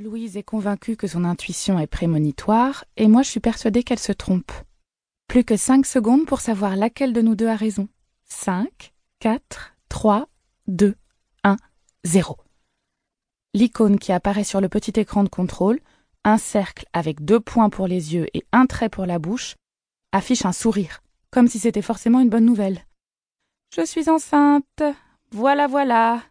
Louise est convaincue que son intuition est prémonitoire, et moi je suis persuadée qu'elle se trompe. Plus que cinq secondes pour savoir laquelle de nous deux a raison. Cinq, quatre, trois, deux, un, zéro. L'icône qui apparaît sur le petit écran de contrôle, un cercle avec deux points pour les yeux et un trait pour la bouche, affiche un sourire, comme si c'était forcément une bonne nouvelle. Je suis enceinte. Voilà, voilà.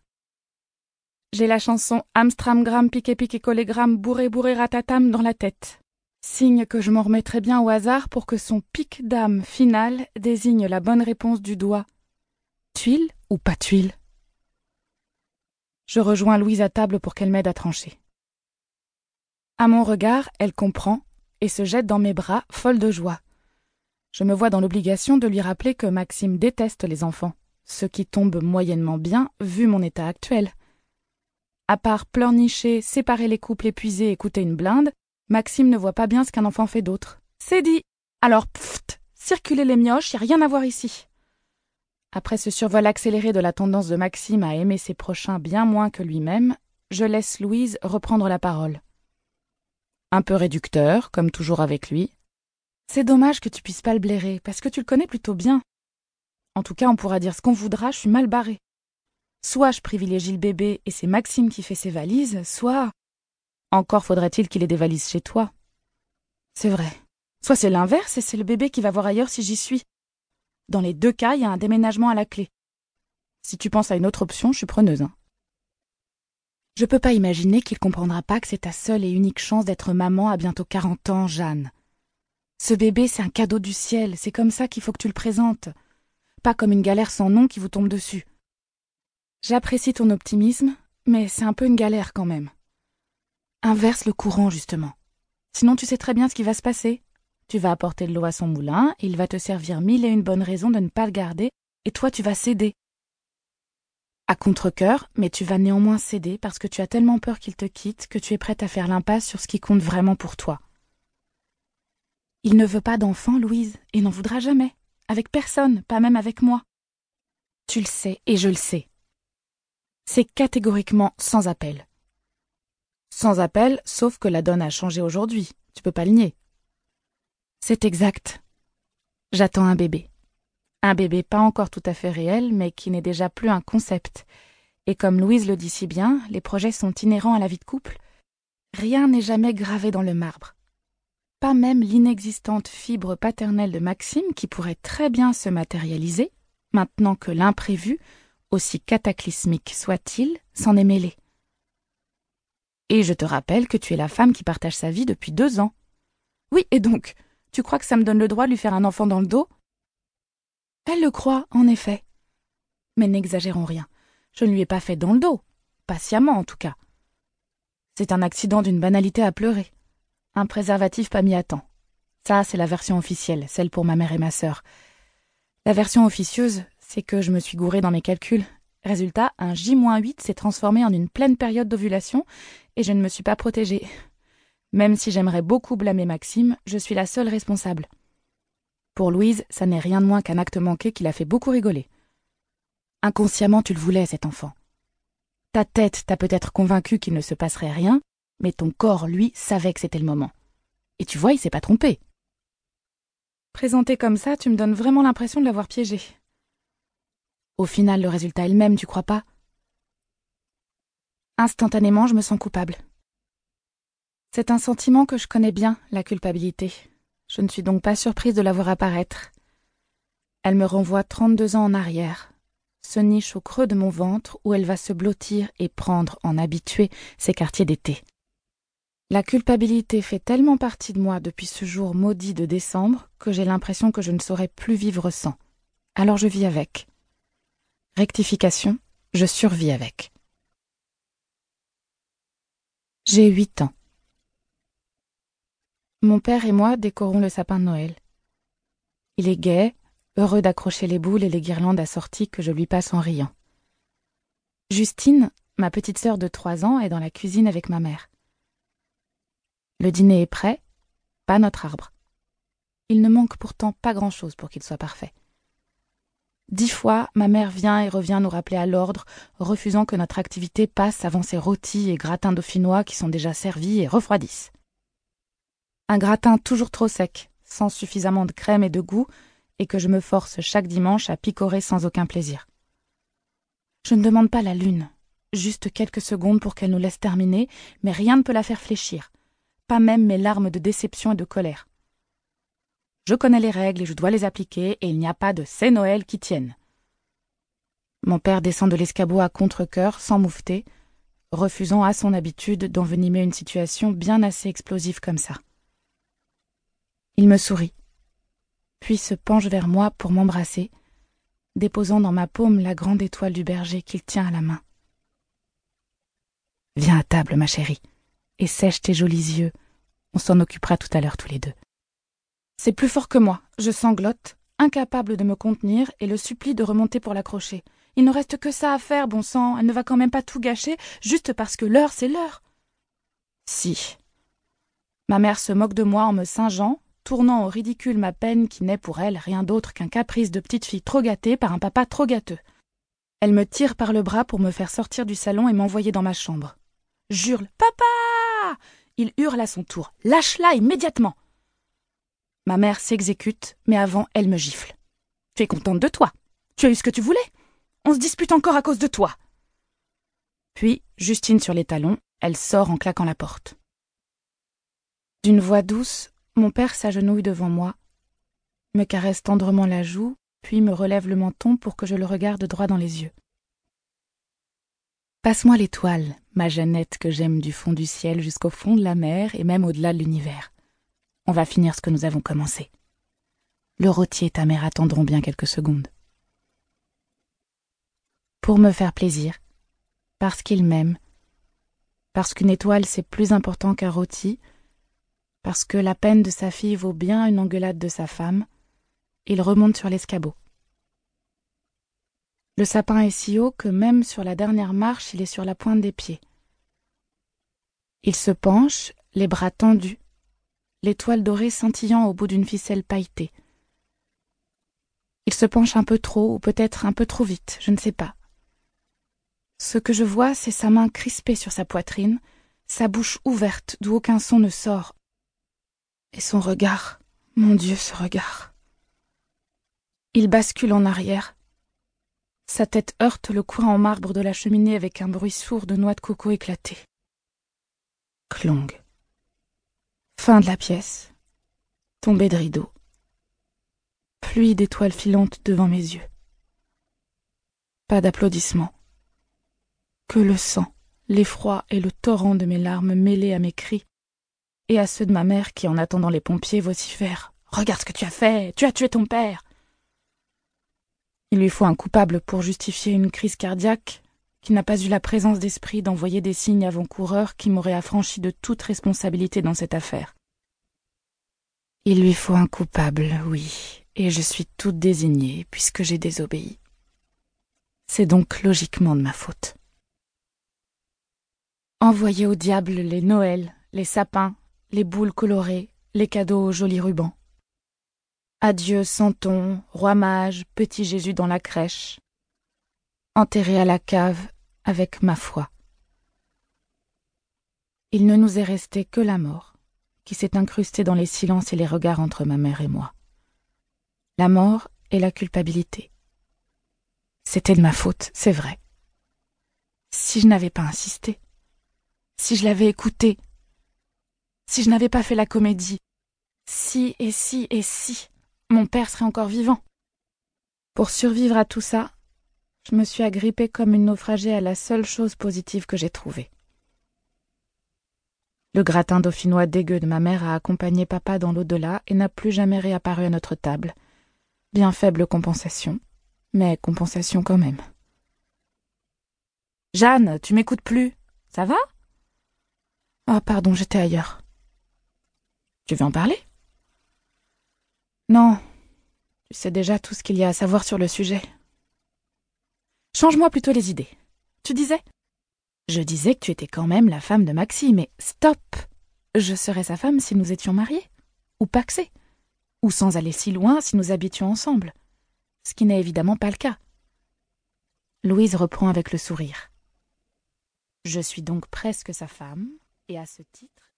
J'ai la chanson Amstramgram piqué piqué collégramme bourré bourré ratatam dans la tête. Signe que je m'en remettrai bien au hasard pour que son pic d'âme final désigne la bonne réponse du doigt. Tuile ou pas tuile? Je rejoins Louise à table pour qu'elle m'aide à trancher. À mon regard, elle comprend et se jette dans mes bras, folle de joie. Je me vois dans l'obligation de lui rappeler que Maxime déteste les enfants, ce qui tombe moyennement bien vu mon état actuel. À part pleurnicher, séparer les couples épuisés et coûter une blinde, Maxime ne voit pas bien ce qu'un enfant fait d'autre. C'est dit. Alors, pfft, circulez les mioches, y a rien à voir ici. Après ce survol accéléré de la tendance de Maxime à aimer ses prochains bien moins que lui-même, je laisse Louise reprendre la parole. Un peu réducteur, comme toujours avec lui. C'est dommage que tu puisses pas le blairer, parce que tu le connais plutôt bien. En tout cas, on pourra dire ce qu'on voudra, je suis mal barrée. Soit je privilégie le bébé et c'est Maxime qui fait ses valises, soit. Encore faudrait-il qu'il ait des valises chez toi. C'est vrai. Soit c'est l'inverse et c'est le bébé qui va voir ailleurs si j'y suis. Dans les deux cas, il y a un déménagement à la clé. Si tu penses à une autre option, je suis preneuse. Hein. Je peux pas imaginer qu'il comprendra pas que c'est ta seule et unique chance d'être maman à bientôt 40 ans, Jeanne. Ce bébé, c'est un cadeau du ciel, c'est comme ça qu'il faut que tu le présentes. Pas comme une galère sans nom qui vous tombe dessus. J'apprécie ton optimisme, mais c'est un peu une galère quand même. Inverse le courant, justement. Sinon, tu sais très bien ce qui va se passer. Tu vas apporter de l'eau à son moulin, il va te servir mille et une bonnes raisons de ne pas le garder, et toi, tu vas céder. À contre-coeur, mais tu vas néanmoins céder parce que tu as tellement peur qu'il te quitte que tu es prête à faire l'impasse sur ce qui compte vraiment pour toi. Il ne veut pas d'enfant, Louise, et n'en voudra jamais. Avec personne, pas même avec moi. Tu le sais, et je le sais c'est catégoriquement sans appel. Sans appel, sauf que la donne a changé aujourd'hui. Tu peux pas le nier. C'est exact. J'attends un bébé. Un bébé pas encore tout à fait réel, mais qui n'est déjà plus un concept. Et comme Louise le dit si bien, les projets sont inhérents à la vie de couple. Rien n'est jamais gravé dans le marbre. Pas même l'inexistante fibre paternelle de Maxime qui pourrait très bien se matérialiser, maintenant que l'imprévu aussi cataclysmique soit-il, s'en est mêlé. Et je te rappelle que tu es la femme qui partage sa vie depuis deux ans. Oui, et donc, tu crois que ça me donne le droit de lui faire un enfant dans le dos? Elle le croit, en effet. Mais n'exagérons rien. Je ne lui ai pas fait dans le dos. Patiemment, en tout cas. C'est un accident d'une banalité à pleurer. Un préservatif pas mis à temps. Ça, c'est la version officielle, celle pour ma mère et ma sœur. La version officieuse, c'est que je me suis gourée dans mes calculs. Résultat, un J-8 s'est transformé en une pleine période d'ovulation et je ne me suis pas protégée. Même si j'aimerais beaucoup blâmer Maxime, je suis la seule responsable. Pour Louise, ça n'est rien de moins qu'un acte manqué qui l'a fait beaucoup rigoler. Inconsciemment, tu le voulais, cet enfant. Ta tête t'a peut-être convaincu qu'il ne se passerait rien, mais ton corps, lui, savait que c'était le moment. Et tu vois, il s'est pas trompé. Présenté comme ça, tu me donnes vraiment l'impression de l'avoir piégé. Au final, le résultat est le même, tu crois pas? Instantanément, je me sens coupable. C'est un sentiment que je connais bien, la culpabilité. Je ne suis donc pas surprise de la voir apparaître. Elle me renvoie trente-deux ans en arrière, se niche au creux de mon ventre où elle va se blottir et prendre en habitué ses quartiers d'été. La culpabilité fait tellement partie de moi depuis ce jour maudit de décembre que j'ai l'impression que je ne saurais plus vivre sans. Alors je vis avec. Rectification, je survis avec. J'ai huit ans. Mon père et moi décorons le sapin de Noël. Il est gai, heureux d'accrocher les boules et les guirlandes assorties que je lui passe en riant. Justine, ma petite sœur de trois ans, est dans la cuisine avec ma mère. Le dîner est prêt, pas notre arbre. Il ne manque pourtant pas grand-chose pour qu'il soit parfait. Dix fois, ma mère vient et revient nous rappeler à l'ordre, refusant que notre activité passe avant ces rôtis et gratins dauphinois qui sont déjà servis et refroidissent. Un gratin toujours trop sec, sans suffisamment de crème et de goût, et que je me force chaque dimanche à picorer sans aucun plaisir. Je ne demande pas la lune, juste quelques secondes pour qu'elle nous laisse terminer, mais rien ne peut la faire fléchir, pas même mes larmes de déception et de colère. Je connais les règles et je dois les appliquer, et il n'y a pas de c'est Noël qui tienne. Mon père descend de l'escabeau à contre-coeur, sans moufter, refusant à son habitude d'envenimer une situation bien assez explosive comme ça. Il me sourit, puis se penche vers moi pour m'embrasser, déposant dans ma paume la grande étoile du berger qu'il tient à la main. Viens à table, ma chérie, et sèche tes jolis yeux. On s'en occupera tout à l'heure tous les deux. C'est plus fort que moi. Je sanglote, incapable de me contenir, et le supplie de remonter pour l'accrocher. Il ne reste que ça à faire, bon sang. Elle ne va quand même pas tout gâcher, juste parce que l'heure, c'est l'heure. Si. Ma mère se moque de moi en me singeant, tournant au ridicule ma peine qui n'est pour elle rien d'autre qu'un caprice de petite fille trop gâtée par un papa trop gâteux. Elle me tire par le bras pour me faire sortir du salon et m'envoyer dans ma chambre. Jurle Papa Il hurle à son tour. Lâche-la immédiatement Ma mère s'exécute, mais avant, elle me gifle. Tu es contente de toi. Tu as eu ce que tu voulais. On se dispute encore à cause de toi. Puis, Justine sur les talons, elle sort en claquant la porte. D'une voix douce, mon père s'agenouille devant moi, me caresse tendrement la joue, puis me relève le menton pour que je le regarde droit dans les yeux. Passe-moi l'étoile, ma Jeannette que j'aime du fond du ciel jusqu'au fond de la mer et même au-delà de l'univers. On va finir ce que nous avons commencé. Le rôti et ta mère attendront bien quelques secondes. Pour me faire plaisir, parce qu'il m'aime, parce qu'une étoile c'est plus important qu'un rôti, parce que la peine de sa fille vaut bien une engueulade de sa femme, il remonte sur l'escabeau. Le sapin est si haut que même sur la dernière marche il est sur la pointe des pieds. Il se penche, les bras tendus, l'étoile dorée scintillant au bout d'une ficelle pailletée. Il se penche un peu trop, ou peut-être un peu trop vite, je ne sais pas. Ce que je vois, c'est sa main crispée sur sa poitrine, sa bouche ouverte d'où aucun son ne sort. Et son regard, mon Dieu, ce regard. Il bascule en arrière. Sa tête heurte le coin en marbre de la cheminée avec un bruit sourd de noix de coco éclatées. Clong. Fin de la pièce. Tombée de rideau. Pluie d'étoiles filantes devant mes yeux. Pas d'applaudissements. Que le sang, l'effroi et le torrent de mes larmes mêlés à mes cris, et à ceux de ma mère qui, en attendant les pompiers, vocifèrent. Regarde ce que tu as fait. Tu as tué ton père. Il lui faut un coupable pour justifier une crise cardiaque qui n'a pas eu la présence d'esprit d'envoyer des signes avant-coureurs qui m'auraient affranchi de toute responsabilité dans cette affaire. Il lui faut un coupable, oui, et je suis toute désignée puisque j'ai désobéi. C'est donc logiquement de ma faute. Envoyer au diable les Noëls, les sapins, les boules colorées, les cadeaux aux jolis rubans. Adieu Santon, roi mage, petit Jésus dans la crèche. Enterré à la cave avec ma foi. Il ne nous est resté que la mort, qui s'est incrustée dans les silences et les regards entre ma mère et moi. La mort et la culpabilité. C'était de ma faute, c'est vrai. Si je n'avais pas insisté, si je l'avais écouté, si je n'avais pas fait la comédie, si et si et si mon père serait encore vivant. Pour survivre à tout ça, je me suis agrippée comme une naufragée à la seule chose positive que j'ai trouvée. Le gratin dauphinois dégueu de ma mère a accompagné papa dans l'au-delà et n'a plus jamais réapparu à notre table. Bien faible compensation, mais compensation quand même. Jeanne, tu m'écoutes plus. Ça va? Ah, pardon, j'étais ailleurs. Tu veux en parler? Non. Tu sais déjà tout ce qu'il y a à savoir sur le sujet. Change-moi plutôt les idées. Tu disais? Je disais que tu étais quand même la femme de Maxime, mais stop Je serais sa femme si nous étions mariés, ou paxés, ou sans aller si loin si nous habitions ensemble. ce qui n'est évidemment pas le cas. Louise reprend avec le sourire. Je suis donc presque sa femme, et à ce titre,